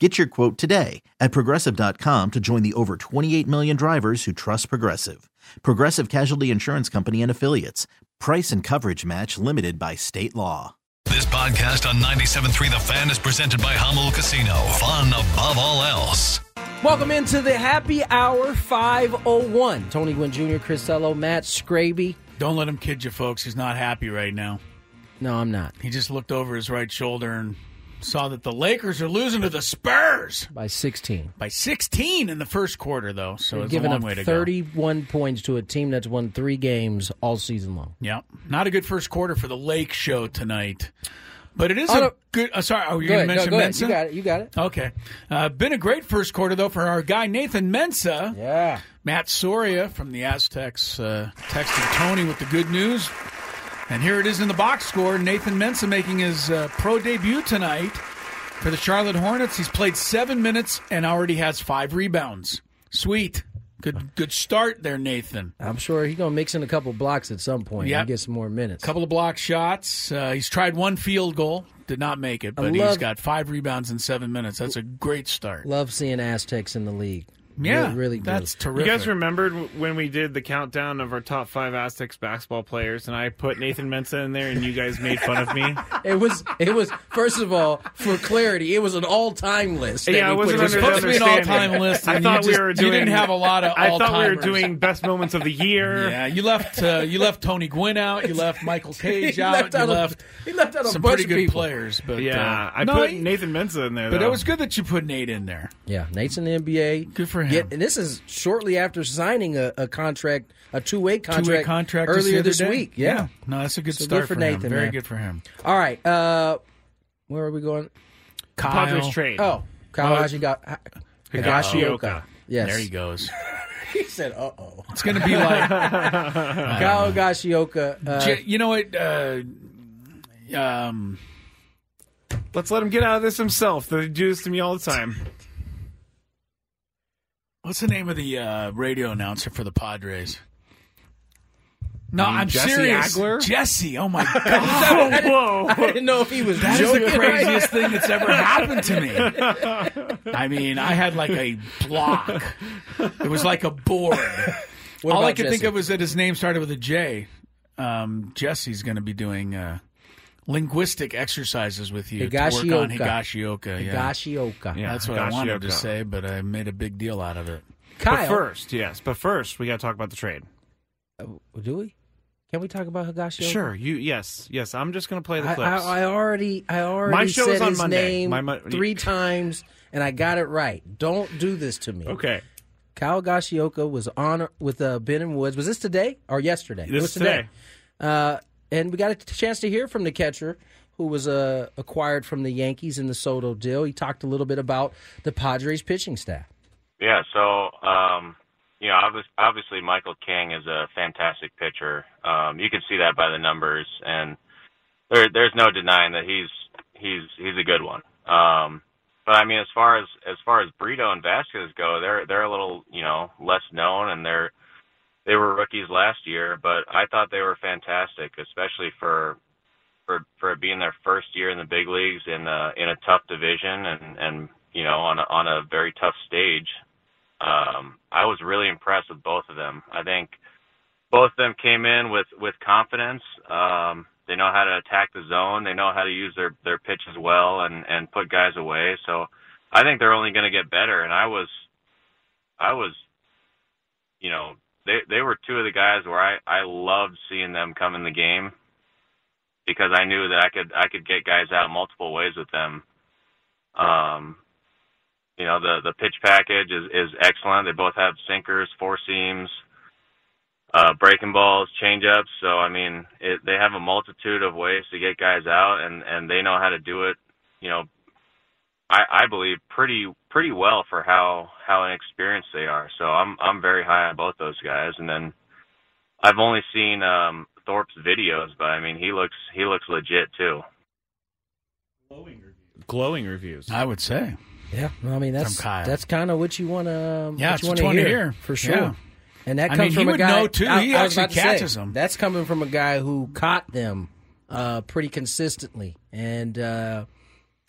Get your quote today at progressive.com to join the over 28 million drivers who trust Progressive. Progressive Casualty Insurance Company and Affiliates. Price and coverage match limited by state law. This podcast on 97.3 The Fan is presented by Jamul Casino. Fun above all else. Welcome into the happy hour 501. Tony Gwynn Jr., Chris Ello, Matt Scraby. Don't let him kid you, folks. He's not happy right now. No, I'm not. He just looked over his right shoulder and saw that the Lakers are losing to the Spurs By 16. by 16 in the first quarter, though. So They're it's a giving long up way to 31 points to a team that's won three games all season long. go. Yeah, not a good first quarter for the Lake Show tonight. But it is Oh, a no. good. Uh, sorry, are you Go going to No, mention go ahead. Mensah? You got it. You got it. Okay. Uh, been a great first quarter, though, for our guy, Nathan Mensah. Yeah. Matt Soria from the Aztecs uh, texted Tony with the good news. And here it is in the box score. Nathan Mensah making his uh, pro debut tonight for the Charlotte Hornets. He's played seven minutes and already has five rebounds. Sweet. Good good start there, Nathan. I'm sure he's going to mix in a couple blocks at some point Yep. and get some more minutes. A couple of block shots. Uh, he's tried one field goal, did not make it, but he's got five rebounds in seven minutes. That's a great start. Love seeing Aztecs in the league. Yeah, really, really good. that's You guys remembered when we did the countdown of our top five Aztecs basketball players, and I put Nathan Mensah in there, and you guys made fun of me. It was. It was. First of all, for clarity, it was an all-time list. that Yeah, I we wasn't put It's under together. supposed to be an all-time list. I thought you we just- were You didn't have a lot of. I thought we were doing best moments of the year. Yeah, you left uh, you left Tony Gwynn out. You left Michael Cage out. left you out a- left he left out a some bunch pretty of good people. players. But Yeah, uh, I no, put he- Nathan Mensah in there. But though. it was good that you put Nate in there. Yeah, Nate's in the NBA. Good for him. Get- and this is shortly after signing a, a contract, a two-way contract, Two-way contract earlier this day. week. Yeah. no, that's a good So good start for him. Nathan, Very man. good for him. All right. Uh, where are we going? Kyle, Padres trade. Oh, Kyle Oh, Hashioka. Higashioka. Yes. there he goes. He said, "Uh oh." It's going to be like Kyle Higashioka. Uh, J- you know what. Uh, um, Let's let him get out of this himself. They do this to me all the time. What's the name of the uh, radio announcer for the Padres? No, I'm Jesse serious. Agler? Jesse. Oh my god. Whoa! I didn't know if he was That is joking. the craziest thing that's ever happened to me. I mean, I had like a block. It was like a board. What All I could think of was that his name started with a J. Um, Jesse's going to be doing uh, linguistic exercises with you to work on Higashioka. Higashioka. Yeah. Higashioka. Yeah. That's what I wanted to say, but I made a big deal out of it. But first, yes. But first, we got to talk about the trade. Uh, do we? Can we talk about Higashioka? Sure. You. Yes. Yes. I'm just going to play the I, clips. I, I already, I already My show said is on his Monday. name My mo- three times, and I got it right. Don't do this to me. okay. Kyle Gashioka was on with uh, Ben and Woods. Was this today or yesterday? This it was is today. Uh, and we got a chance to hear from the catcher who was uh, acquired from the Yankees in the Soto deal. He talked a little bit about the Padres pitching staff. Yeah, so um, you know, obviously, Michael King is a fantastic pitcher. Um, you can see that by the numbers, and there, there's no denying that he's he's he's a good one. Um, but I mean, as far as as far as Brito and Vasquez go, they're they're a little you know less known, and they're they were rookies last year, but I thought they were fantastic, especially for for for being their first year in the big leagues in a in a tough division and and you know on a, on a very tough stage. Um, I was really impressed with both of them. I think both of them came in with with confidence. Um, they know how to attack the zone. They know how to use their their pitches well and and put guys away. So I think they're only going to get better. And I was, I was, you know, they they were two of the guys where I I loved seeing them come in the game because I knew that I could I could get guys out multiple ways with them. Um, you know, the the pitch package is is excellent. They both have sinkers, four seams, uh, breaking balls, changeups. So I mean, it, they have a multitude of ways to get guys out, and and they know how to do it. You know, I, I believe pretty pretty well for how how inexperienced they are. So I'm I'm very high on both those guys. And then I've only seen um, Thorpe's videos, but I mean he looks he looks legit too. Glowing reviews. I would say. Yeah, well, I mean that's that's kind of what you want to Yeah, what you want to hear, hear. for sure. Yeah. And that I comes mean, he from a would guy. know, too. I, He I actually about to say, catches 'em. That's coming from a guy who caught them uh, pretty consistently, and uh,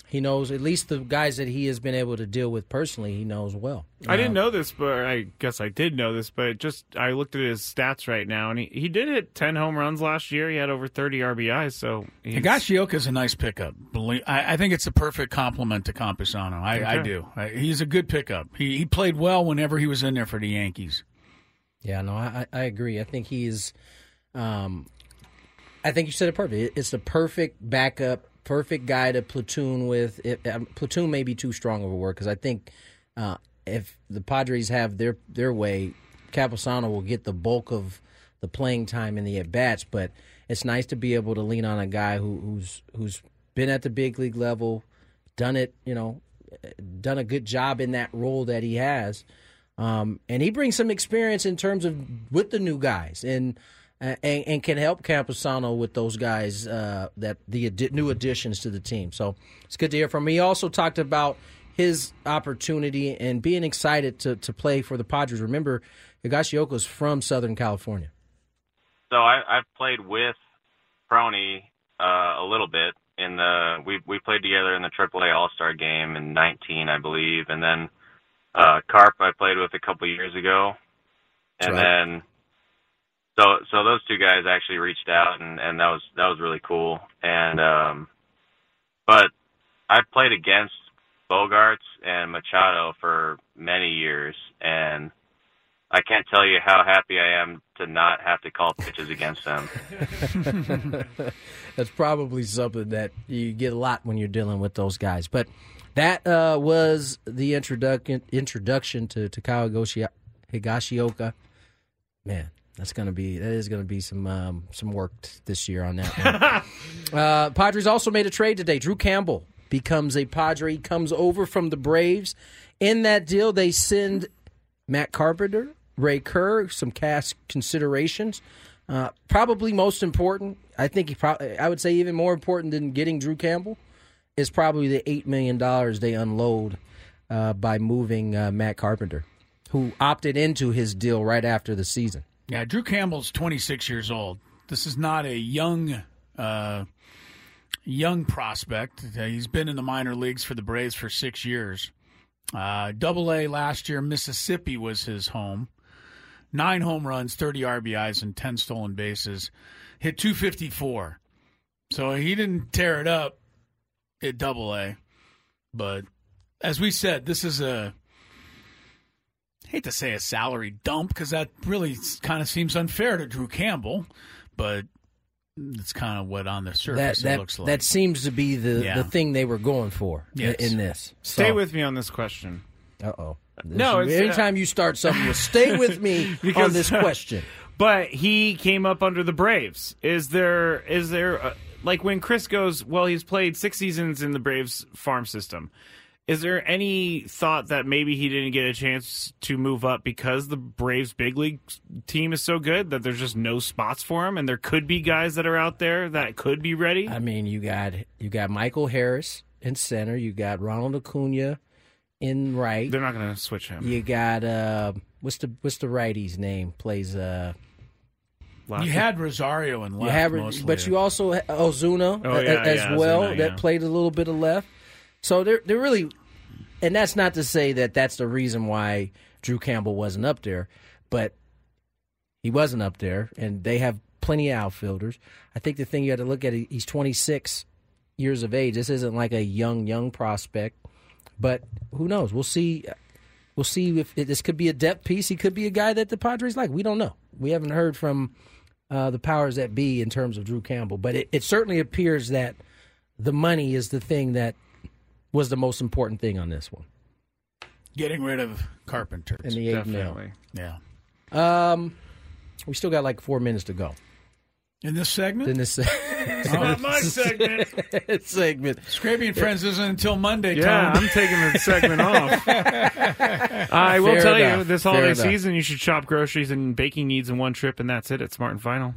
he knows at least the guys that he has been able to deal with personally. He knows well. I didn't know this, but I guess I did know this. But just I looked at his stats right now, and he, he did hit ten home runs last year. He had over thirty RBIs. So Higashioka is a nice pickup. I, I think it's a perfect complement to Campusano. I, I do. I, he's a good pickup. He, he played well whenever he was in there for the Yankees. Yeah, no, I, I I agree. I think he's, um, I think you said it perfect. It's the perfect backup, perfect guy to platoon with. It, um, platoon may be too strong of a word because I think uh, if the Padres have their their way, Campusano will get the bulk of the playing time in the at bats. But it's nice to be able to lean on a guy who, who's who's been at the big league level, done it, you know, done a good job in that role that he has. Um, and he brings some experience in terms of with the new guys and and, and can help Campusano with those guys uh, that the new additions to the team. So it's good to hear from him. He also talked about his opportunity and being excited to, to play for the Padres. Remember, Higashioka's from Southern California. So I, I've played with Cronny uh, a little bit in the we we played together in the AAA All Star game in '19, I believe, and then uh, Carp I played with a couple years ago, and right. then so so those two guys actually reached out, and and that was that was really cool. And um, but I've played against Bogaerts and Machado for many years, and I can't tell you how happy I am to not have to call pitches against them. That's probably something that you get a lot when you're dealing with those guys. But that uh, was the introduction introduction to Takao Higashi- Higashioka. Man, that's gonna be that is gonna be some um, some work t- this year on that. One. uh, Padres also made a trade today. Drew Campbell becomes a Padre, He comes over from the Braves. In that deal, they send Matt Carpenter, Ray Kerr, some cash considerations. Uh, probably most important, I think he probably, I would say even more important than getting Drew Campbell is probably the eight million dollars they unload uh, by moving uh, Matt Carpenter, who opted into his deal right after the season. Yeah, Drew Campbell's 26 years old. This is not a young uh, young prospect. He's been in the minor leagues for the Braves for six years. Uh, Double A last year, Mississippi was his home. Nine home runs, 30 RBIs, and 10 stolen bases. Hit 254. So he didn't tear it up at Double A. But as we said, this is a hate to say a salary dump because that really kind of seems unfair to Drew Campbell, but it's kind of what on the surface that it looks like. that seems to be the, Yeah. the thing they were going for Yes. in this. Stay with me on this question. Uh oh. No, it's, uh, anytime you start something, with stay with me on this question. But he came up under the Braves. Is there is there uh, like when Chris goes? Well, he's played six seasons in the Braves farm system. Is there any thought that maybe he didn't get a chance to move up because the Braves big league team is so good that there's just no spots for him, and there could be guys that are out there that could be ready? I mean, you got you got Michael Harris in center. You got Ronald Acuna in right. They're not going to switch him. You got uh, what's the what's the righty's name? Plays uh, Last- you had Rosario and left you have, mostly. but you also Ozuna Oh, yeah, as yeah, well Ozuna, that played a little bit of left. So they're they're really, and that's not to say that that's the reason why Drew Campbell wasn't up there, but he wasn't up there, and they have plenty of outfielders. I think the thing you have to look at, he's 26 years of age. This isn't like a young young prospect. but who knows? We'll see. We'll see if this could be a depth piece. He could be a guy that the Padres like. We don't know. We haven't heard from uh, the powers that be in terms of Drew Campbell, but it, it certainly appears that the money is the thing that was the most important thing on this one. Getting rid of Carpenter. And the eight mil. Definitely. Yeah. Um, we still got like four minutes to go In this segment, in this It's not my segment. segment. Scrappy and Friends isn't until Monday. Yeah, Tom. I'm taking the segment off. I will Fair tell you, enough. this Fair holiday enough. season, you should shop groceries and baking needs in one trip, and that's it at Smart and Final.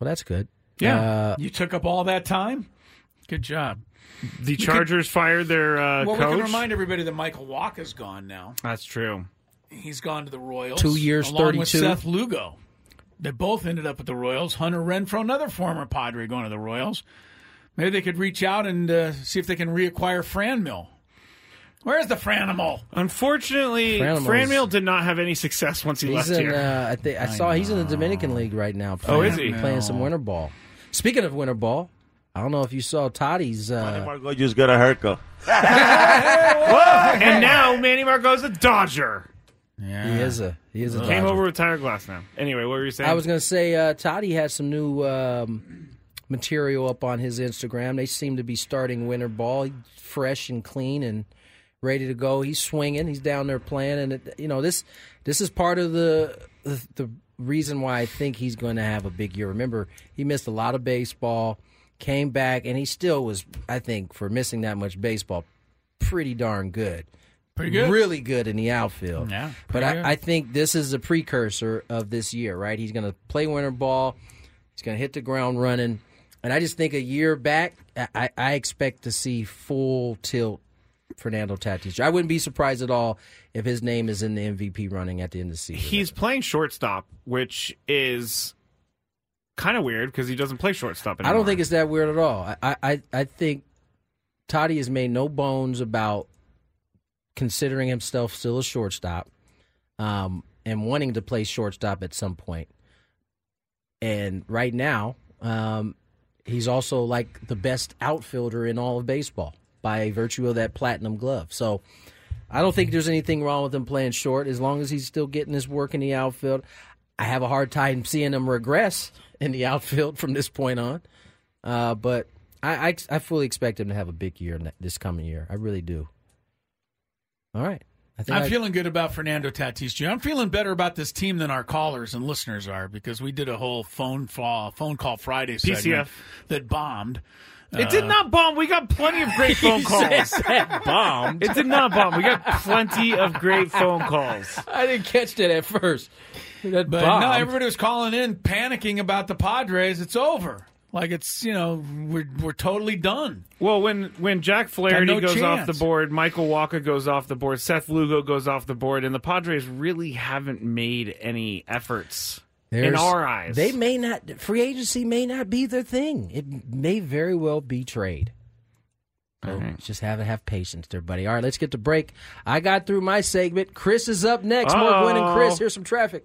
Well, that's good. Yeah. Uh, You took up all that time. Good job. The Chargers fired their uh, Well, coach. we can remind everybody that Michael Wacha's gone now. that's true. He's gone to the Royals. Two years, along with Seth Lugo. They both ended up at the Royals. Hunter Renfroe, another former Padre, going to the Royals. Maybe they could reach out and uh, see if they can reacquire Franmil. Where's the Franimal? Unfortunately, Franimals- Franmil did not have any success once he he's left in. here. Uh, I think I saw he's in the Dominican League right now. Oh, is he? playing some winter ball? Speaking of winter ball, I don't know if you saw Toddy's. Uh, Manny Margot just got a haircut. and now Manny Margot's a Dodger. Yeah. he is a he is a. Came Dodger. over with Tyler Glasnow. Anyway, what were you saying? I was going to say uh, Toddy has some new um, material up on his Instagram. They seem to be starting winter ball, fresh and clean and ready to go. He's swinging. He's down there playing, and it, you know this this is part of the, the the reason why I think he's going to have a big year. Remember, he missed a lot of baseball, came back, and he still was, I think, for missing that much baseball, pretty darn good. Pretty good. Really good in the outfield. Yeah, But. I, I think this is a precursor of this year, right? He's going to play winter ball. He's going to hit the ground running. And I just think a year back, I, I expect to see full tilt Fernando Tatis. I wouldn't be surprised at all if his name is in the MVP running at the end of the season. He's playing shortstop, which is kind of weird because he doesn't play shortstop I don't think it's that weird at all. I, I, I think Toddy has made no bones about considering himself still a shortstop um, and wanting to play shortstop at some point. And right now, um, he's also like the best outfielder in all of baseball by virtue of that platinum glove. So I don't think there's anything wrong with him playing short as long as he's still getting his work in the outfield. I have a hard time seeing him regress in the outfield from this point on. Uh, but I, I, I fully expect him to have a big year this coming year. I really do. All right. I think I'm I- feeling good about Fernando Tatis Jr. I'm feeling better about this team than our callers and listeners are because we did a whole phone fall, phone call Friday segment PCF. that bombed. It did not bomb. We got plenty of great phone calls. bombed. It did not bomb. We got plenty of great phone calls. I didn't catch that at first. That But bombed. no, everybody was calling in panicking about the Padres. It's over. Like it's you know we're we're totally done. Well, when when Jack Flaherty no goes off the board, Michael Wacha goes off the board, Seth Lugo goes off the board, and the Padres really haven't made any efforts in There's- our eyes. They may not free agency may not be their thing. It may very well be trade. So just have have patience there, buddy. All right, let's get to break. I got through my segment. Chris is up next. More Gwynn and Chris. Here's some traffic.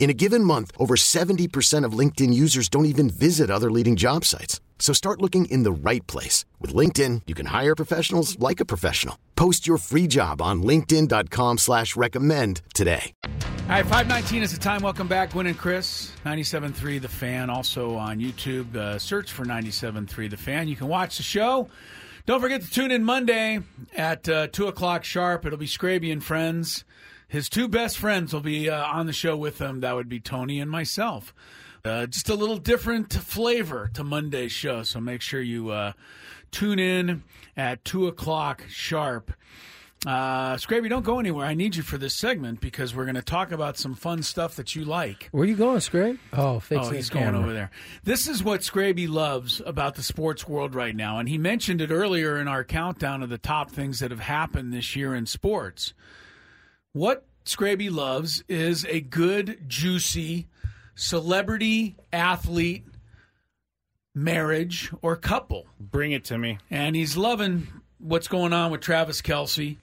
In a given month, over 70% of LinkedIn users don't even visit other leading job sites. So start looking in the right place. With LinkedIn, you can hire professionals like a professional. Post your free job on linkedin.com slash recommend today. All right, 519 is the time. Welcome back, Gwynn and Chris. 97.3 The Fan, also on YouTube. Uh, search for 97.3 The Fan. You can watch the show. Don't forget to tune in Monday at uh, 2 o'clock sharp. It'll be Scraby and Friends. His two best friends will be uh, on the show with him. That would be Tony and myself. Uh, just a little different flavor to Monday's show. So make sure you uh, tune in at 2 o'clock sharp. Uh, Scraby, don't go anywhere. I need you for this segment because we're going to talk about some fun stuff that you like. Where are you going, Scrape? Oh, Oh, he's his going camera. over there. This is what Scraby loves about the sports world right now, and he mentioned it earlier in our countdown of the top things that have happened this year in sports. What Scraby loves is a good, juicy celebrity athlete marriage or couple, Bring it to me. and he's loving what's going on with Travis Kelce.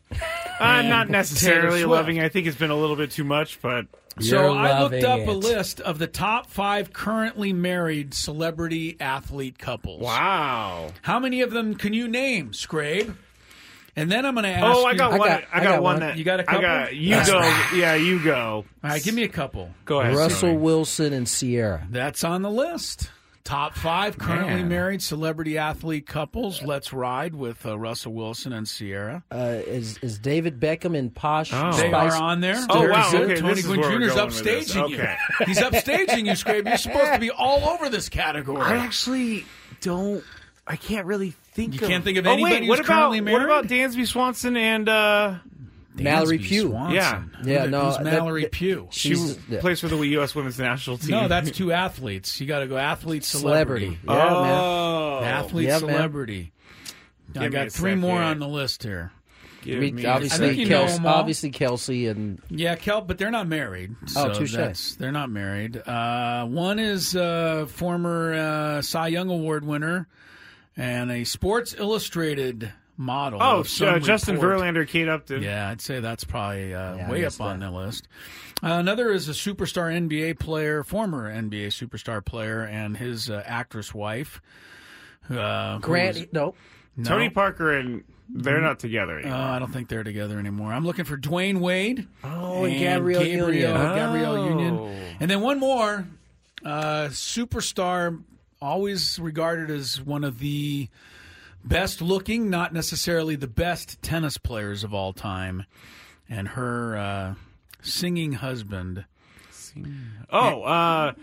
I'm And not necessarily loving. it. I think it's been a little bit too much, but So You're I looked loving up a list of the top five currently married celebrity athlete couples. wow. How many of them can you name, Scrabe? And then I'm going to ask Oh, I you. got I one. got- I I got, got one one. that You got a couple? I got you That's go. right. Yeah, you go. All right, give me a couple. Go ahead. Russell Scraby. Wilson and Ciara. That's on the list. Top five currently Man. married celebrity athlete couples. Let's ride with uh, Russell Wilson and Ciara. Uh, is is David Beckham and Posh? Oh. They are on there. Oh, wow, okay, Tony this is Gwynn where we're Jr. is going with this. upstaging you. He's upstaging you, Scrabe. You're supposed to be all over this category. I actually don't. I can't really think. You of, can't think of oh, anybody wait, what who's about currently what about? Dansby Swanson and uh, Mallory Dansby Pugh. Swanson. Yeah. Yeah, Who- no, Who's Mallory that- Pugh? she She's- yeah. plays for the U.S. Women's National Team? No, that's two athletes. You got to go athlete, Celebrity. celebrity. Yeah, man. oh, Athlete, Yeah, man. celebrity. I got three more second. on the list here. Give me obviously, think you know Kelce, obviously Kelce and Yeah, Kel, but they're not married. Oh, So touche. They're not married. Uh, one is uh, former uh, Cy Young Award winner and a Sports Illustrated model. Oh, of some uh, Justin report. Verlander, Kate Upton. Yeah, I'd say that's probably uh, Yeah, way up missed on the list. Uh, another is a superstar NBA player, former NBA superstar player, and his uh, actress wife. Uh, who Grant. was- no, no. Tony Parker and they're not together Uh, anymore. I don't think they're together anymore. I'm looking for Dwyane Wade. Oh, and Gabrielle Union. Gabrielle Oh. Union. And then one more uh, superstar, always regarded as one of the best looking, not necessarily the best tennis players of all time, and her uh, singing husband. oh, uh,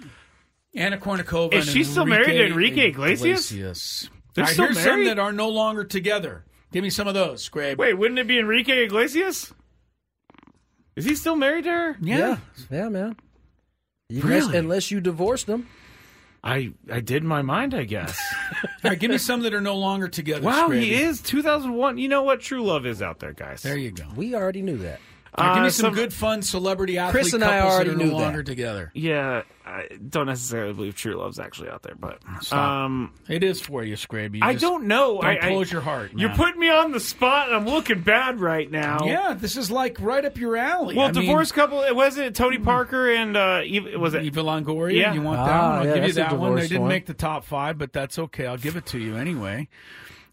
Anna Kournikova. Is and she still married to Enrique Iglesias? Iglesias. They're All right, still here's some that are no longer together. Give me some of those, Scrape. wait, wouldn't it be Enrique Iglesias? Is he still married to her? Yeah. yeah, yeah, man. Unless, Really? unless you divorced them. I I did in my mind, I guess. All right, give me some that are no longer together. wow, Scraby. he is 2001. You know what? True love is out there, guys. There you go. We already knew that. All right, give Uh, me some, some- good, fun celebrity athlete Chris and I couples already that are knew no that. longer together. Yeah, I don't necessarily believe true love's actually out there, but um, It is for you, Scraby. I don't know. Don't I, I- close your heart. You're putting me on the spot, and I'm looking bad right now. Yeah, this is like right up your alley. Well, I mean, divorce couple. It wasn't Tony Parker and uh, Eve, was it? Eva Longoria. Yeah. You want that Ah, one? I'll yeah, give you that one. They didn't one. make the top five, but that's okay. I'll give it to you anyway.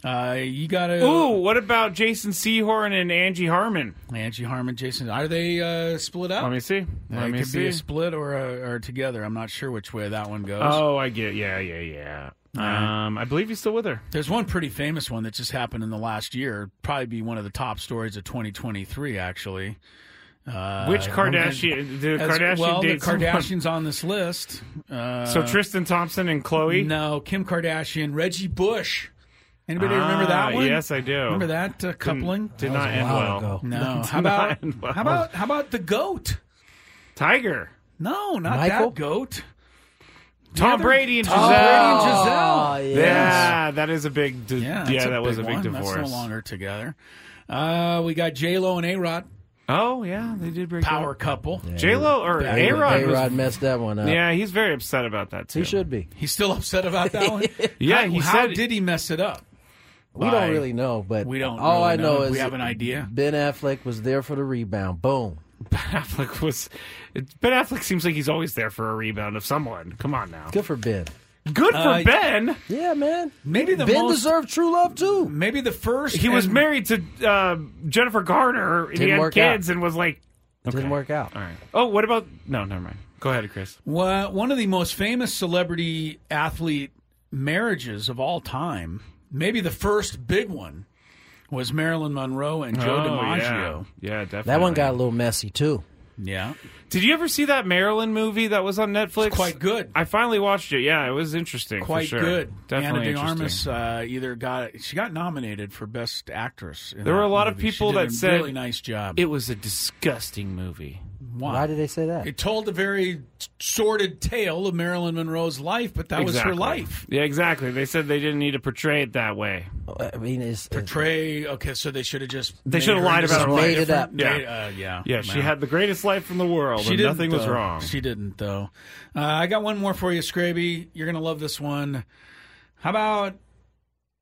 Uh, you got to. Ooh, what about Jason Sehorn and Angie Harmon? Angie Harmon, Jason. Are they uh, split up? Let me see. Let it me could see. be a split or a, or together. I'm not sure which way that one goes. oh, I get. Yeah, yeah, yeah. Um, I believe he's still with her. There's one pretty famous one that just happened in the last year. Probably be one of the top stories of 2023, actually. Uh, Which Kardashian? The as- Kardashian well, the date someone? Kardashians on this list. Uh, So Tristan Thompson and Khloe. no, Kim Kardashian, Reggie Bush. Anybody remember Ah, that one? Yes, I do. Remember that uh, coupling? Did That not end well. ago. No. How about well. how about how about the goat? Tiger? No, not Michael? that goat. Tom other- Brady and Tom Gisele. Brady and Gisele. Oh, Yeah, that is a big. d- Yeah, Yeah, that's that was a big one. divorce. That's no longer together. Uh, we got J Lo and A Rod, Oh yeah, they did break power up. couple. J Lo or A Rod? A-Rod messed that one up. Yeah, he's very upset about that too. He should be. He's still upset about that one. Yeah, how, he how said- did he mess it up? We By- don't really know, but We don't All really I know, know. is We have an idea. Ben Affleck was there for the rebound. Boom. Ben Affleck was. Ben Affleck seems like he's always there for a rebound of someone. Come on now. Good for Ben. Good for Uh, Ben. Yeah, man. Maybe the Ben most, deserved true love too. maybe the first. He was married to uh, Jennifer Garner. and he Didn't had work kids and was like. Didn't work out. All right. Oh, what about? No, never mind. Go ahead, Chris. Well, one of the most famous celebrity athlete marriages of all time, maybe the first big one, was Marilyn Monroe and Joe Oh, DiMaggio. Yeah, yeah definitely. That one got a little messy too. Yeah. Did you ever see that Marilyn movie that was on Netflix? It's quite good. I finally watched it. Yeah, it was interesting. for Quite sure. good. Definitely Ana de interesting. Armas uh, either got she got nominated for best actress. in There were a lot of movie. She people did that a said really nice job. It was a disgusting movie. Why? Why did they say that? It told a very sordid tale of Marilyn Monroe's life, but that was her life. Yeah, exactly. They said they didn't need to portray it that way. I mean, it's, Portray. Okay, so they should have just They should have lied about her something life. Made it up. Yeah. Made- uh, yeah. Yeah, she had the greatest life in the world, She and didn't, nothing was wrong. She didn't, though. Uh, I got one more for you, Scraby. You're going to love this one. How about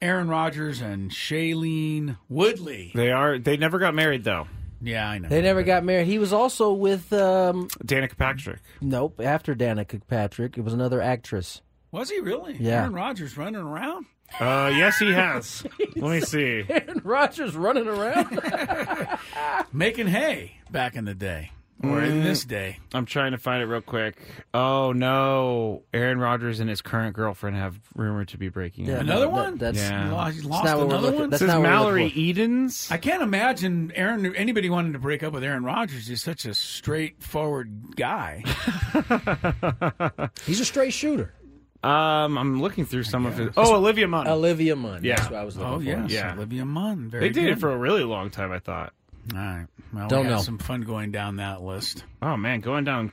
Aaron Rodgers and Shailene Woodley? They are. They never got married though. Yeah, I know. They never got married. He was also with um Danica Patrick. nope, after Danica Patrick, it was another actress. Was he really? Yeah. Aaron Rodgers running around? Uh, yes, he has. Let me see. Aaron Rodgers running around. Making hay back in the day. Or in this day. I'm trying to find it real quick. Oh no, Aaron Rodgers and his current girlfriend have rumored to be breaking up. Another that- one? that's Yeah. Lost, he's that's lost not what we're another looking. one? That's This is not what we're Mallory for. Edens. I can't imagine Aaron. Anybody wanting to break up with Aaron Rodgers. He's such a straightforward guy. He's a straight shooter. Um, I'm looking through some of his. Oh, Olivia Munn. Olivia Munn. Yeah. That's what I was looking oh for. yes, Yeah. Olivia Munn. Very they did good. it for a really long time. I thought. All right. Well, Don't we had know. some fun going down that list. Oh man, going down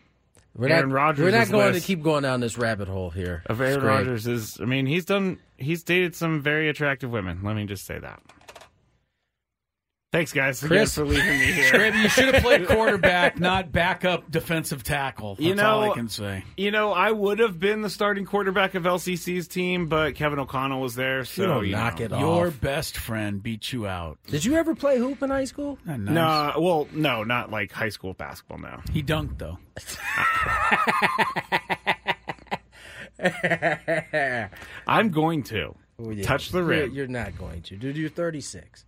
We're Aaron not, Rodgers' We're not going list. to keep going down this rabbit hole here. of Aaron It's. Rodgers is. I mean, he's done. He's dated some very attractive women. Let me just say that. Thanks, guys, again Chris? for leaving me here. Scraby, you should have played quarterback, not backup defensive tackle. That's You all know- I can say. You know, I would have been the starting quarterback of LCC's team, but Kevin O'Connell was there, so You don't you knock know. it Your best friend beat you out. Did you ever play hoop in high school? Nice. No, well, no, not like high school basketball. No, He dunked though. I'm going to Oh, yeah. touch the You're- rim. You're, not going to, dude. You're 36.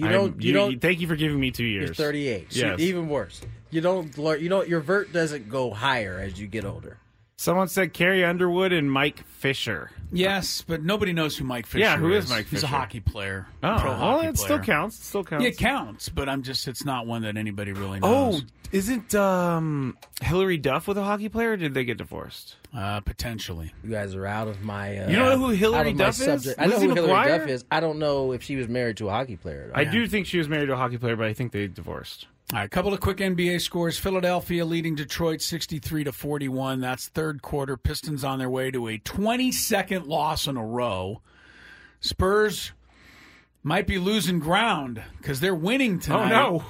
You I'm- don't. You, don't. Thank you for giving me two years. You're 38. So Yes. even worse. You don't. You know your vert doesn't go higher as you get older. Someone said Carrie Underwood and Mike Fisher. Yes, but nobody knows who Mike Fisher is. Yeah, who is is. Mike He's a hockey player. Oh, pro well, hockey it player. still counts. It still counts. Yeah, it counts, but I'm just it's not one that anybody really knows. Oh, isn't um, Hilary Duff with a hockey player? Or did they get divorced? Uh, potentially. You guys are out of my. Uh, You don't know who Hilary of my Duff is? subject. I know Lizzie who Hilary Duff is. I don't know if she was married to a hockey player. I do think she was married to a hockey player, but I think they divorced. All right, a couple of quick NBA scores. Philadelphia leading Detroit 63 to 41. That's third quarter. Pistons on their way to a 22nd loss in a row. Spurs might be losing ground because they're winning tonight. Oh no!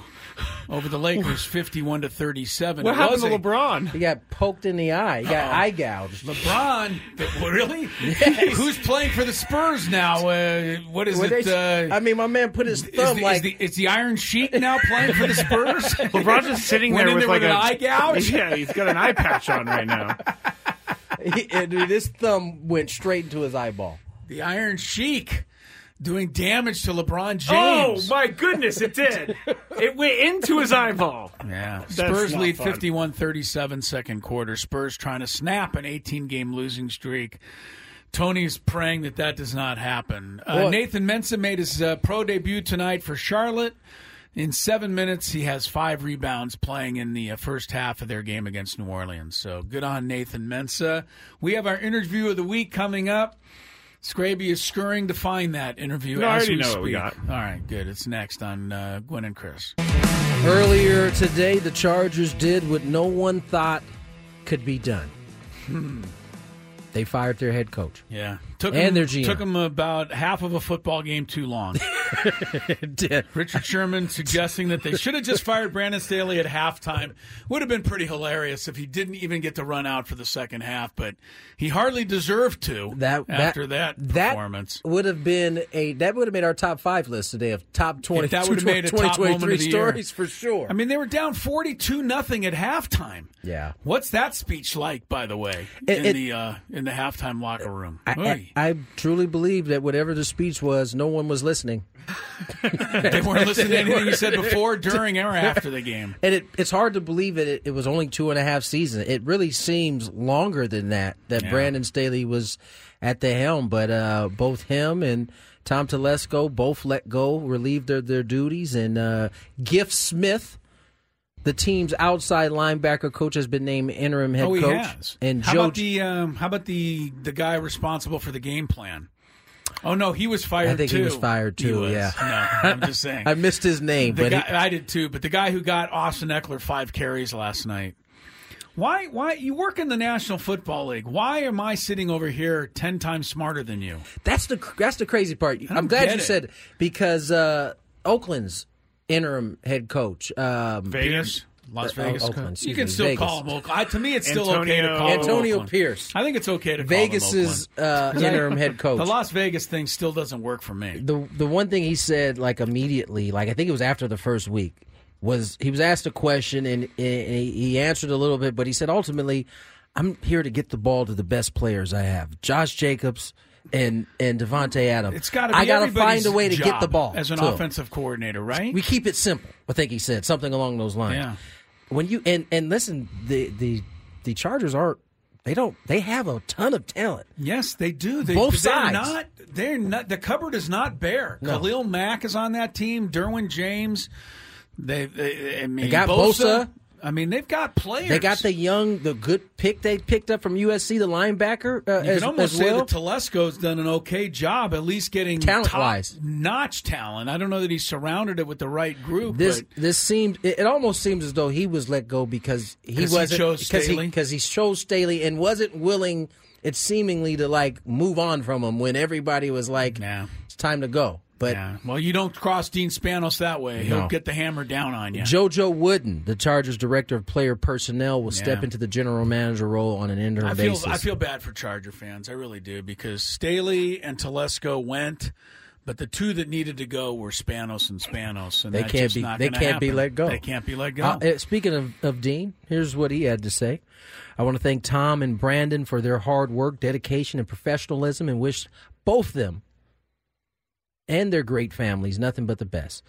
Over the Lakers 51 to 37. What It happened was to a- LeBron? He got poked in the eye. He got eye gouged. LeBron, really? Who's playing for the Spurs now? Uh, what is What it? they- uh, I mean, my man put his is thumb the, like is the, is the Iron Sheik now playing for the Spurs? LeBron's just sitting Went there with there like with a an eye gouge? Yeah, he's got an eye patch on right now. he, and dude, this thumb went straight into his eyeball. the Iron Sheik doing damage to LeBron James. Oh my goodness, it did! It went into his eyeball. Yeah. Spurs lead fun. 51-37 second quarter. Spurs trying to snap an 18-game losing streak. Tony's praying that that does not happen. Uh, Nathan Mensah made his uh, pro debut tonight for Charlotte. In seven minutes, he has five rebounds playing in the uh, first half of their game against New Orleans. So good on Nathan Mensah. We have our interview of the week coming up. Scraby is scurrying to find that interview. No, I as already we know what we speak. got. All right, good. It's next on uh, Gwynn and Chris. Earlier today, the Chargers did what no one thought could be done. They fired their head coach. Yeah, took And him, their GM. took him about half of a football game too long. Richard Sherman suggesting that they should have just fired Brandon Staley at halftime. Would have been pretty hilarious if he didn't even get to run out for the second half, but he hardly deserved to That after that, performance. would have been a that would have made our top five list today of top twenty. If that would have made a top moment of the stories year. for sure. I mean, they were down forty-two nothing at halftime. yeah. What's that speech like, by the way, It- in it- the uh, in the halftime locker room? I, I, I truly believe that whatever the speech was, no one was listening. they weren't listening to anything you said before, during, or after the game. And it, it's hard to believe that it, it was only two and a half seasons. It really seems longer than that, that Yeah. Brandon Staley was at the helm. But uh, both him and Tom Telesco both let go, relieved their, their duties. And uh, Giff Smith, the team's outside linebacker coach, has been named interim head oh, he coach. has. And how Joe about the um, how about the the guy responsible for the game plan? Oh no, he was fired. I think too. he was fired too. was. Yeah, no, I'm just saying. I missed his name, The but guy, he- I did too. But the guy who got Austin Ekeler five carries last night. Why? Why you work in the National Football League? Why am I sitting over here ten times smarter than you? That's the that's the crazy part. I'm glad you it. said because uh, Oakland's interim head coach um, Vegas, Las Uh, Vegas. Oakland, you can me, still Vegas. call him Oakland. I, to me, it's still okay to call him Antonio Oakland. Pierce, I think it's okay to call Vegas's him Oakland. uh, interim head coach. The Las Vegas thing still doesn't work for me. the the one thing he said like immediately, like I think it was after the first week, was he was asked a question and, and he he answered a little bit, but he said ultimately, I'm here to get the ball to the best players I have, Josh Jacobs and and Davante Adams. It's got to I gotta find a way to get the ball as an to him. offensive coordinator, right? We keep it simple. I think he said something along those lines. Yeah. When you and and listen, the the the Chargers aren't. They don't. They have a ton of talent. Yes, they do. They, Both they're sides. Not, they're not. The cupboard is not bare. No. Khalil Mack is on that team. Derwin James. They, they I mean, got Bosa. Bosa. I mean, they've got players. They got the young, the good pick they picked up from USC, the linebacker. Uh, You as, can almost say well. that Telesco's done an okay job, at least getting Talent-wise. notch talent. I don't know that he surrounded it with the right group. this but this seemed. It, it almost seems as though he was let go because he wasn't because Staley? because he chose Staley and wasn't willing. It seemingly to like move on from him when everybody was like, Yeah. "It's time to go." But yeah. Well, you don't cross Dean Spanos that way. He'll get the hammer down on you. JoJo Wooden, the Chargers director of player personnel, will step into the general manager role on an interim I feel basis. I feel bad for Charger fans. I really do because Staley and Telesco went, but the two that needed to go were Spanos and Spanos, and They can't be- Not they can't be let go. They can't be let go. Uh, uh, speaking of, of Dean, here's what he had to say. I want to thank Tom and Brandon for their hard work, dedication, and professionalism, and wish both them and their great families nothing but the best.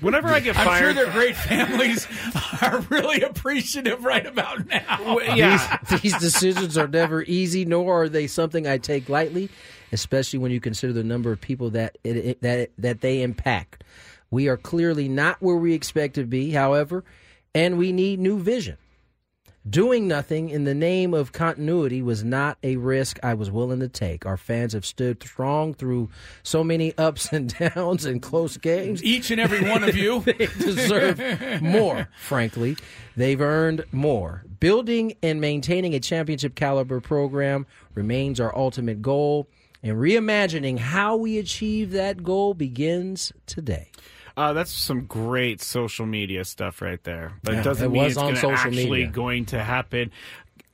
Whenever I get fired. I'm fired, sure their great families are really appreciative right about now. yeah, These, these decisions are never easy, nor are they something I take lightly, especially when you consider the number of people that it, it- that that they impact. We are clearly not where we expect to be, however, and we need new vision. Doing nothing in the name of continuity was not a risk I was willing to take. Our fans have stood strong through so many ups and downs and close games. Each and every one of you. they deserve more, frankly. They've earned more. Building and maintaining a championship caliber program remains our ultimate goal, and reimagining how we achieve that goal begins today. Uh, that's some great social media stuff right there. But Yeah, it doesn't it mean was it's on gonna social actually media. going to happen.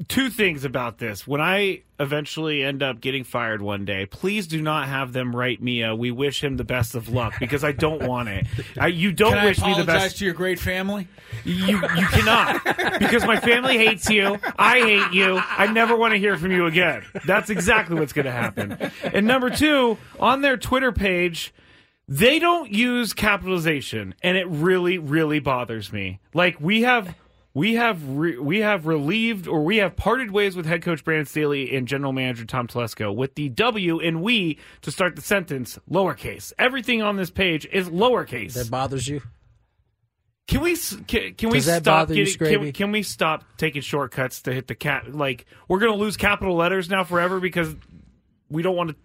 Two things about this. When I eventually end up getting fired one day, please do not have them write me a "We wish him the best of luck" because I don't want it. I, you don't Can wish me the best. to your great family? You you cannot because my family hates you. I hate you. I never want to hear from you again. That's exactly what's going to happen. And number two, on their Twitter page, they don't use capitalization, and it really really bothers me. Like we have. We have re- we have relieved or we have parted ways with head coach Brandon Staley and general manager Tom Telesco with the W and we to start the sentence lowercase. Everything on this page is lowercase. That bothers you? Can we can, can we stop bother you, can, can we stop taking shortcuts to hit the cat like we're going to lose capital letters now forever because we don't want to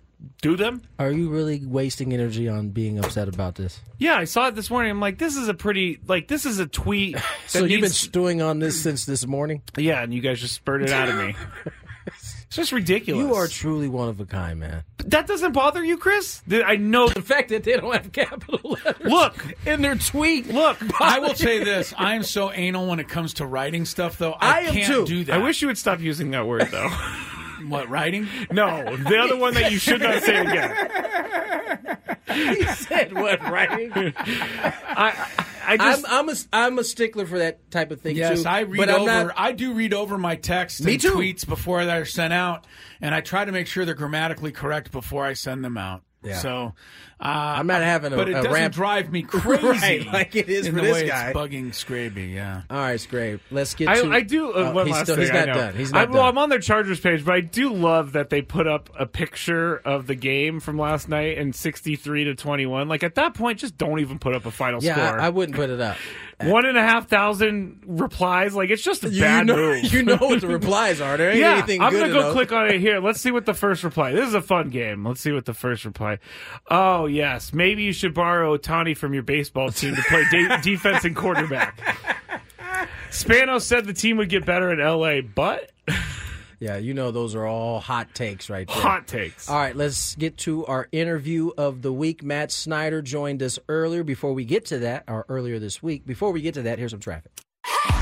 do them? Are you really wasting energy on being upset about this? Yeah, I saw it this morning. I'm like this is a pretty like this is a tweet that So you've been needs- stewing on this since this morning? Yeah, and you guys just spurted out of me. It's just ridiculous. You are truly one of a kind, man. That doesn't bother you, Chris? I know. The fact that they don't have capital letters Look, in their tweet. Look, I will say this: I am so anal when it comes to writing stuff. Though I, I am can't too. do that. I wish you would stop using that word, though. what writing? no, the other one that you should not say again. he said what, writing? I, I just, I'm, I'm a I'm a stickler for that type of thing Yes, too. I read but over. not- I do read over my texts and too. tweets before they're sent out, and I try to make sure they're grammatically correct before I send them out. Yeah. So uh, I'm not having a- but it a doesn't ramp- drive me crazy Right, like it is in for the this way guy. It's bugging Scraby, yeah. All right, Scrape. Let's get I, to. I do. Uh, Oh, one he's last still- thing. He's not I know. done. He's I, not Well, done. I'm on their Chargers page, but I do love that they put up a picture of the game from last night and 63 to 21. Like at that point, just don't even put up a final yeah, score. I, I wouldn't put it up. One and a half thousand replies. Like it's just a You, bad know, move. you know what the replies are. There ain't yeah, anything I'm gonna go enough. click on it here. Let's see what the first reply. This is a fun game. Let's see what the first reply. Oh yes, maybe you should borrow Ohtani from your baseball team to play de- defense and quarterback. Spano said the team would get better in L.A., but Yeah, you know those are all hot takes right there. hot takes. All right, let's get to our interview of the week. Matt Snyder joined us earlier. Before we get to that, or earlier this week, before we get to that, here's some traffic.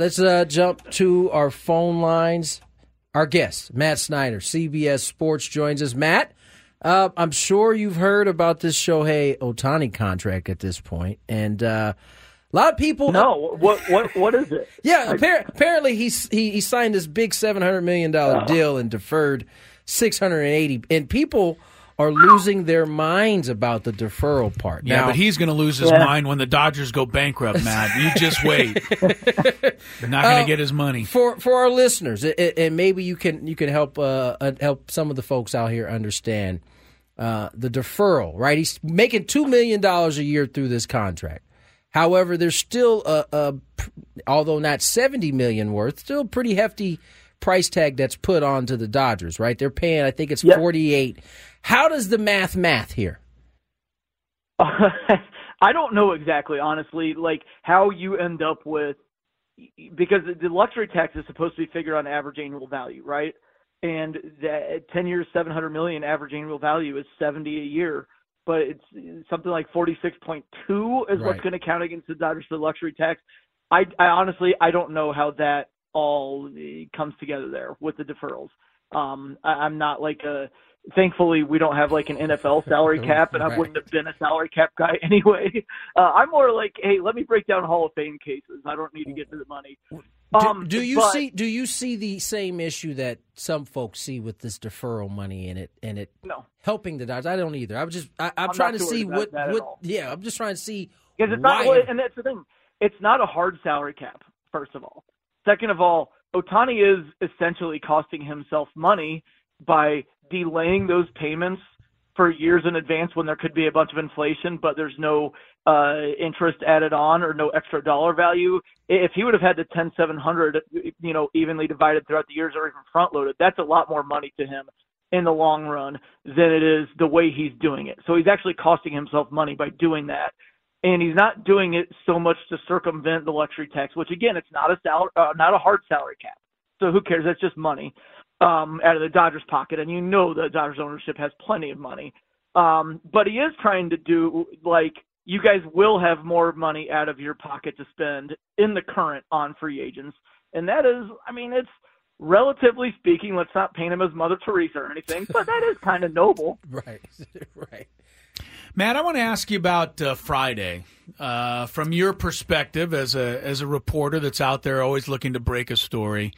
Let's uh, jump to our phone lines. Our guest, Matt Snyder, CBS Sports, joins us. Matt, uh, I'm sure you've heard about this Shohei Ohtani contract at this point, and uh, a lot of people. No, what what what is it? Yeah, appar- apparently he's, he he signed this big seven hundred million dollar deal and deferred six hundred and eighty, and people are losing their minds about the deferral part. Yeah, now, but he's going to lose his Yeah. mind when the Dodgers go bankrupt, Matt. You just wait. You're not going to Uh, get his money. for for our listeners, it, it- and maybe you can you can help uh, uh, help some of the folks out here understand uh, the deferral. Right, he's making two million dollars a year through this contract. However, there's still a, a although not seventy million worth, still pretty hefty price tag that's put onto the Dodgers. Right, they're paying I think it's forty eight. How does the math math here? I don't know exactly, honestly, like how you end up with because the luxury tax is supposed to be figured on average annual value, right? And that 10 years, 700 million average annual value is 70 a year, but it's something like 46.2 is what's going to count against the Dodgers for the luxury tax. I, I honestly, I don't know how that all comes together there with the deferrals. Um, I, I'm not like a. Thankfully, we don't have like an NFL salary cap, and I wouldn't have been a salary cap guy anyway. Uh, I'm more like, hey, let me break down Hall of Fame cases. I don't need to get to the money. Do, Um, do you but- see do you see the same issue that some folks see with this deferral money and it and it No. helping the Dodgers? I don't either. I'm just I, I'm, I'm trying to see what what yeah. I'm just trying to see Because it's not, and that's the thing. It's not a hard salary cap. First of all, second of all, Ohtani is essentially costing himself money by delaying those payments for years in advance when there could be a bunch of inflation, but there's no uh, interest added on or no extra dollar value. If he would have had the ten seven hundred, you know, evenly divided throughout the years or even front loaded, that's a lot more money to him in the long run than it is the way he's doing it. So he's actually costing himself money by doing that. And he's not doing it so much to circumvent the luxury tax, which again, it's not a salary, uh, not a hard salary cap. So who cares? That's just money um, out of the Dodgers' pocket, and you know the Dodgers ownership has plenty of money. Um, but he is trying to do like you guys will have more money out of your pocket to spend in the current on free agents, and that is, I mean, it's relatively speaking. Let's not paint him as Mother Teresa or anything, but that is kind of noble. Right, right. Matt, I want to ask you about uh, Friday. Uh, from your perspective as a as a reporter that's out there always looking to break a story,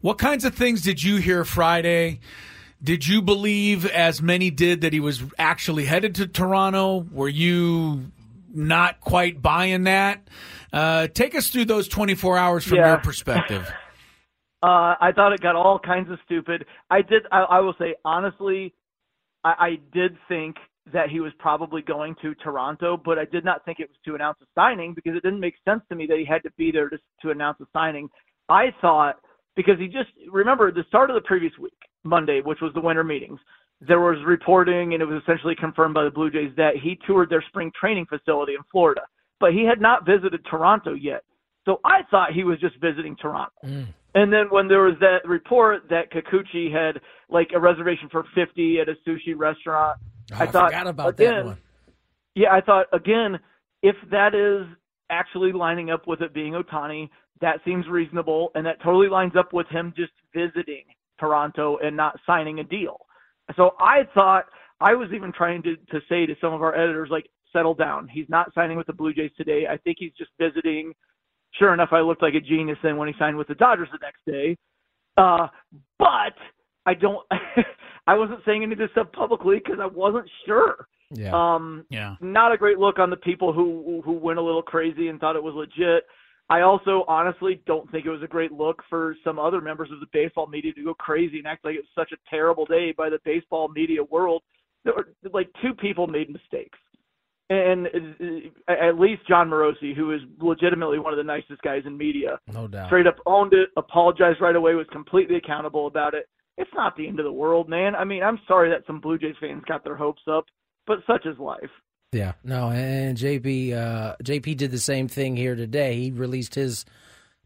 what kinds of things did you hear Friday? Did you believe, as many did, that he was actually headed to Toronto? Were you not quite buying that? Uh, take us through those 24 hours from Yeah. your perspective. Uh, I thought it got all kinds of stupid. I did. I, I will say honestly, I, I did think that he was probably going to Toronto, but I did not think it was to announce a signing because it didn't make sense to me that he had to be there to, to announce a signing. I thought because he just remember the start of the previous week, Monday, which was the winter meetings. There was reporting, and it was essentially confirmed by the Blue Jays that he toured their spring training facility in Florida, but he had not visited Toronto yet. So I thought he was just visiting Toronto. Mm. And then when there was that report that Kikuchi had like a reservation for 50 at a sushi restaurant, Oh, I I thought forgot about again, that one. Yeah, I thought again, if that is actually lining up with it being Ohtani, that seems reasonable, and that totally lines up with him just visiting Toronto and not signing a deal. So I thought I was even trying to to say to some of our editors like, settle down. He's not signing with the Blue Jays today. I think he's just visiting. Sure enough, I looked like a genius then when he signed with the Dodgers the next day. Uh, but I don't. I wasn't saying any of this stuff publicly because I wasn't sure. Yeah. Um, Yeah. not a great look on the people who who went a little crazy and thought it was legit. I also honestly don't think it was a great look for some other members of the baseball media to go crazy and act like it was such a terrible day by the baseball media world. There were like two people made mistakes. And uh, at least Jon Morosi, who is legitimately one of the nicest guys in media, No doubt. straight up owned it, apologized right away, was completely accountable about it. It's not the end of the world, man. I mean, I'm sorry that some Blue Jays fans got their hopes up, but such is life. Yeah, no, and JP uh, JP did the same thing here today. He released his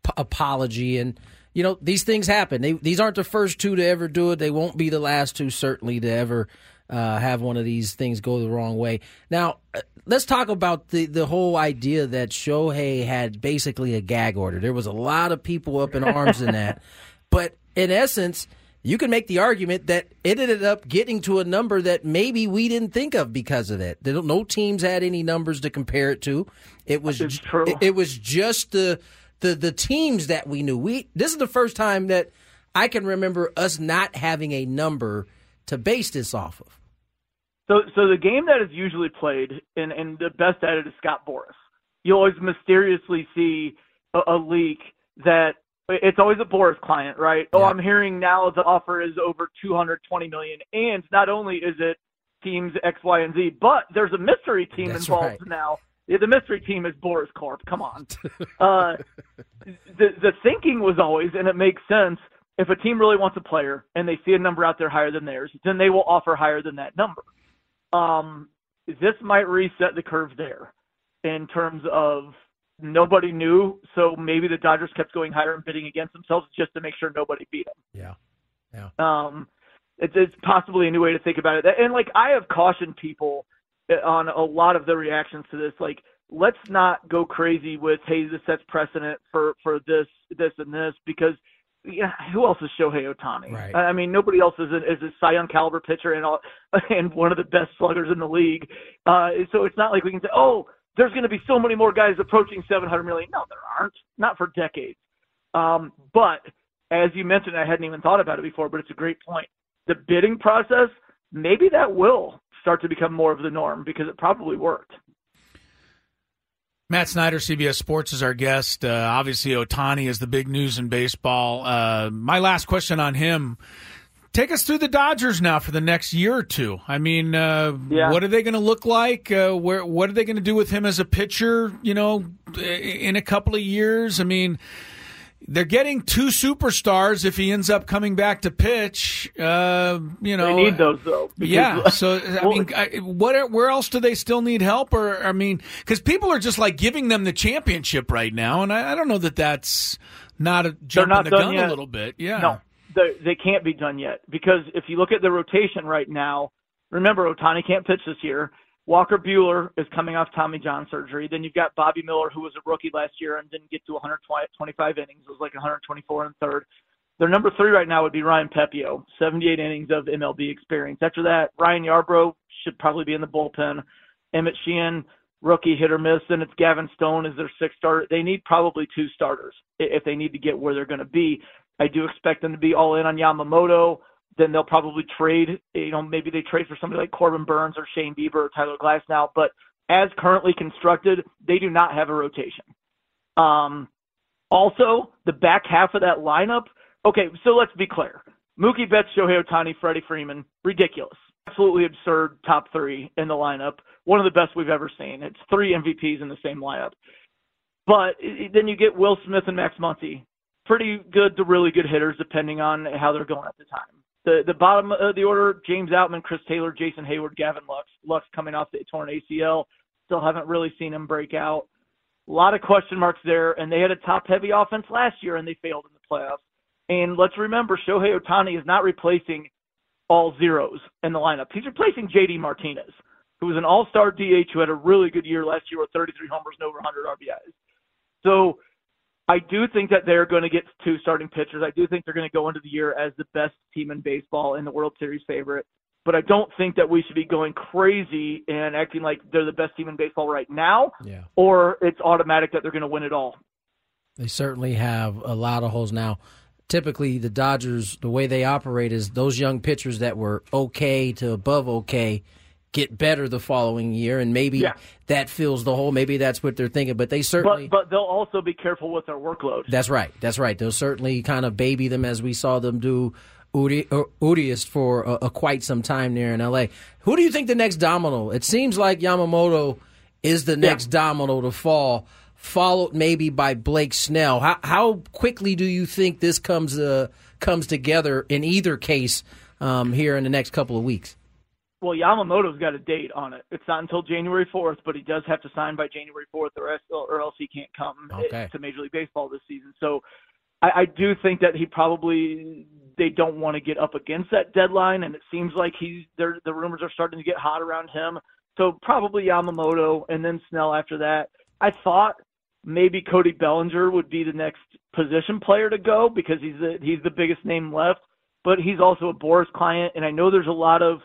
p- apology, and you know these things happen. They, these aren't the first two to ever do it. They won't be the last two, certainly, to ever uh, have one of these things go the wrong way. Now, uh, let's talk about the the whole idea that Shohei had basically a gag order. There was a lot of people up in arms in that, but in essence you can make the argument that it ended up getting to a number that maybe we didn't think of because of that. No teams had any numbers to compare it to. It was true. It, it was just the the the teams that we knew. We this is the first time that I can remember us not having a number to base this off of. So, so the game that is usually played, and, and the best at it is Scott Boras. You always mysteriously see a, a leak that it's always a Boras client, right? Oh, I'm hearing now the offer is over 220 million, and not only is it teams X, Y, and Z, but there's a mystery team That's involved right. now. Yeah, the mystery team is Boras Corp. Come on. uh, the the thinking was always, and it makes sense. If a team really wants a player and they see a number out there higher than theirs, then they will offer higher than that number. Um, this might reset the curve there in terms of nobody knew, so maybe the Dodgers kept going higher and bidding against themselves just to make sure nobody beat them. Yeah, yeah. Um, it's, it's possibly a new way to think about it. And like I have cautioned people on a lot of the reactions to this, like let's not go crazy with hey this sets precedent for for this this and this because yeah, who else is Shohei Ohtani? Right. I I mean, nobody else is a, is a Cy Young caliber pitcher and all, and one of the best sluggers in the league. Uh, so it's not like we can say, oh, there's going to be so many more guys approaching 700 million. No, there aren't. Not for decades. Um, but as you mentioned, I hadn't even thought about it before, but it's a great point. The bidding process, maybe that will start to become more of the norm because it probably worked. Matt Snyder, CBS Sports, is our guest. Uh, obviously, Ohtani is the big news in baseball. Uh, my last question on him. Take us through the Dodgers now for the next year or two. I mean, uh, Yeah. what are they going to look like? Uh, where, what are they going to do with him as a pitcher? You know, in a couple of years. I mean, they're getting two superstars if he ends up coming back to pitch. Uh, you know, they need those though. because- yeah. So I mean, I, what? Where else do they still need help? Or I mean, because people are just like giving them the championship right now, and I, I don't know that that's not a jumping not the gun yet. a little bit. Yeah. No, they, can't be done yet because if you look at the rotation right now, remember Ohtani can't pitch this year. Walker Buehler is coming off Tommy John surgery. Then you've got Bobby Miller, who was a rookie last year and didn't get to 125 innings. It was like 124 and third. Their number three right now would be Ryan Pepiot, 78 innings of MLB experience. After that, Ryan Yarbrough should probably be in the bullpen. Emmett Sheehan, rookie hit or miss. Then it's Gavin Stone as their sixth starter. They need probably two starters if they need to get where they're going to be. I do expect them to be all in on Yamamoto. Then they'll probably trade. You know, maybe they trade for somebody like Corbin Burnes or Shane Bieber or Tyler Glasnow. But as currently constructed, they do not have a rotation. Um, also, the back half of that lineup okay, so let's be clear. Mookie Betts, Shohei Ohtani, Freddie Freeman, ridiculous. Absolutely absurd top three in the lineup. One of the best we've ever seen. It's three MVPs in the same lineup. But then you get Will Smith and Max Muncy. Pretty good to really good hitters, depending on how they're going at the time. The the bottom of the order: James Outman, Chris Taylor, Jason Heyward, Gavin Lux. Lux coming off the torn ACL. Still haven't really seen him break out. A lot of question marks there, and they had a top-heavy offense last year, and they failed in the playoffs. And let's remember, Shohei Ohtani is not replacing all zeros in the lineup. He's replacing JD Martinez, who was an all-star DH who had a really good year last year with 33 homers and over 100 RBIs. So I do think that they're going to get two starting pitchers. I do think they're going to go into the year as the best team in baseball and the World Series favorite. But I don't think that we should be going crazy and acting like they're the best team in baseball right now, yeah. or it's automatic that they're going to win it all. They certainly have a lot of holes now typically the Dodgers, the way they operate is those young pitchers that were okay to above okay get better the following year, and maybe yeah. that fills the hole. Maybe that's what they're thinking, but they certainly. But, but they'll also be careful with their workload. That's right. That's right. They'll certainly kind of baby them as we saw them do. Urias for a, a quite some time there in L.A. Who do you think the next domino? It seems like Yamamoto is the next yeah. domino to fall followed maybe by Blake Snell. How how quickly do you think this comes uh, comes together in either case um, here in the next couple of weeks? Well, Yamamoto's got a date on it. It's not until January 4th, but he does have to sign by January 4th, or else, or else he can't come okay. to Major League Baseball this season. So I, I do think that he probably they don't want to get up against that deadline, and it seems like he's there. the rumors are starting to get hot around him. So probably Yamamoto, and then Snell after that. I thought maybe Cody Bellinger would be the next position player to go because he's the he's the biggest name left, but he's also a Boras client, and I know there's a lot of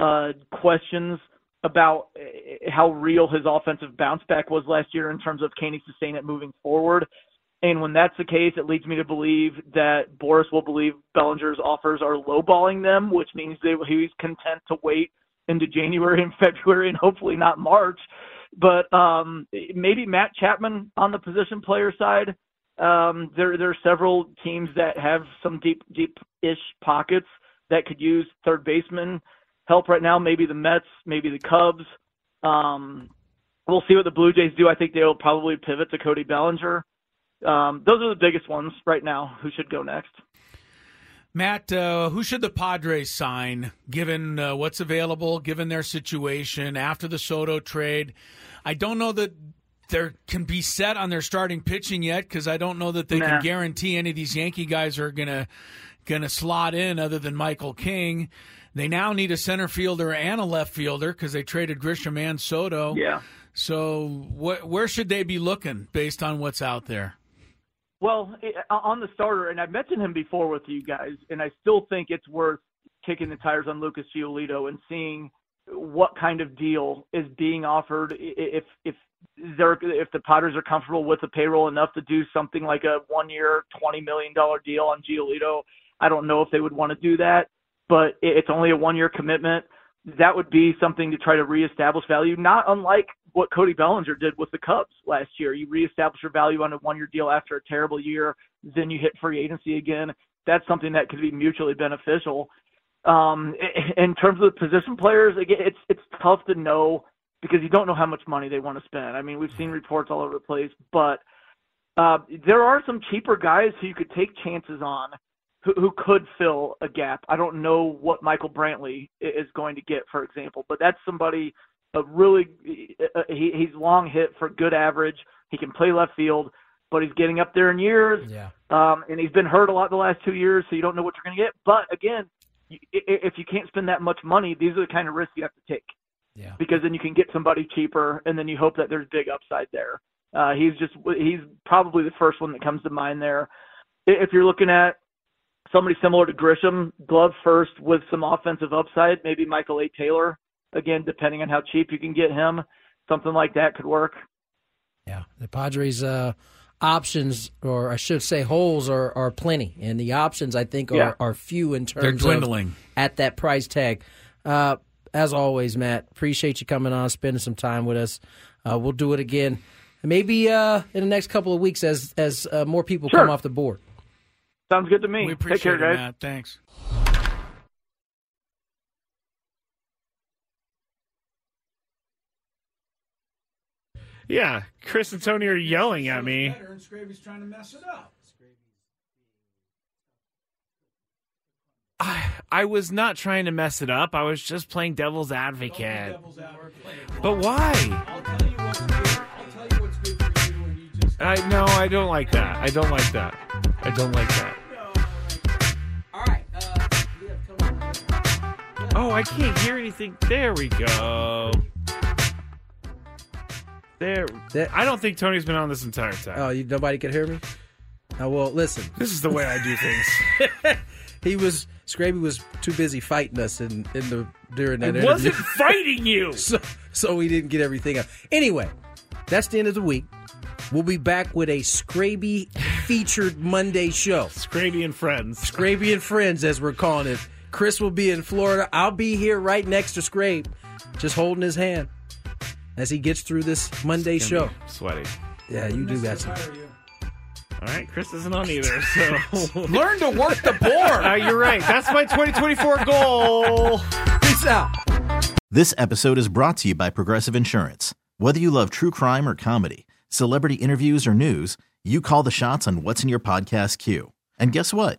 uh, questions about eh, how real his offensive bounce back was last year in terms of can he sustain it moving forward. And when that's the case, it leads me to believe that Boras will believe Bellinger's offers are lowballing them, which means they, he's content to wait into January and February and hopefully not March but um, maybe Matt Chapman on the position player side. Um, there there are several teams that have some deep deep-ish pockets that could use third baseman help right now. Maybe the Mets, maybe the Cubs. Um, we'll see what the Blue Jays do. I think they'll probably pivot to Cody Bellinger. Um, those are the biggest ones right now. Who should go next? Matt, uh, who should the Padres sign given uh, what's available, given their situation after the Soto trade? I don't know that they can be set on their starting pitching yet because I don't know that they nah. can guarantee any of these Yankee guys are gonna gonna slot in other than Michael King. They now need a center fielder and a left fielder because they traded Grisham and Soto. Yeah. So wh- where should they be looking based on what's out there? Well, eh, on the starter, and I've mentioned him before with you guys, and I still think it's worth kicking the tires on Lucas Giolito and seeing what kind of deal is being offered if if they're if the Potters are comfortable with the payroll enough to do something like a one year twenty million dollar deal on Giolito. I don't know if they would want to do that, but it's only a one year commitment. That would be something to try to reestablish value, not unlike what Cody Bellinger did with the Cubs last year. You reestablish your value on a one year deal after a terrible year, then you hit free agency again. That's something that could be mutually beneficial. Um, in terms of the position players, again, it's it's tough to know because you don't know how much money they want to spend. I mean, we've seen reports all over the place, but uh, there are some cheaper guys who you could take chances on who, who could fill a gap. I don't know what Michael Brantley is going to get, for example, but that's somebody a really uh, he, he's long hit for good average. He can play left field, but he's getting up there in years. Yeah. Um, and he's been hurt a lot the last two years, so you don't know what you're going to get. But again, if you can't spend that much money, these are the kind of risks you have to take. Yeah. Because then you can get somebody cheaper, and then you hope that there's big upside there. Uh, he's just he's probably the first one that comes to mind there. If you're looking at somebody similar to Grisham, glove first with some offensive upside, maybe Michael A. Taylor again, depending on how cheap you can get him, something like that could work. Yeah, the Padres' uh, options, or I should say, holes are, are plenty, and the options I think are, yeah. are few in terms They're dwindling at that price tag. Uh, as always, Matt, appreciate you coming on, spending some time with us. Uh, we'll do it again, maybe uh, in the next couple of weeks as as uh, more people sure. come off the board. Sounds good to me. We Take appreciate care, it, guys. Matt. Thanks. Yeah, Chris and Tony are yelling at me. and Scravy's trying to mess it up. I, I was not trying to mess it up. I was just playing devil's advocate. But why? I no, I don't like that. I don't like that. I don't like that. Oh, I can't hear anything. There we go. There. That, I don't think Tony's been on this entire time. Oh, you, nobody can hear me. Oh well, listen. This is the way I do things. he was Scraby was too busy fighting us in, in the during that. I interview. wasn't fighting you. so so we didn't get everything up. Anyway, that's the end of the week. We'll be back with a Scraby featured Monday show. Scraby and friends. Scraby and friends, as we're calling it. Chris will be in Florida. I'll be here right next to Scrape, just holding his hand as he gets through this Monday show. Sweaty. Yeah, you do got some. All right, Chris isn't on either. So learn to work the board. Uh, you're right. That's my 2024 goal. Peace out. This episode is brought to you by Progressive Insurance. Whether you love true crime or comedy, celebrity interviews or news, you call the shots on what's in your podcast queue. And guess what?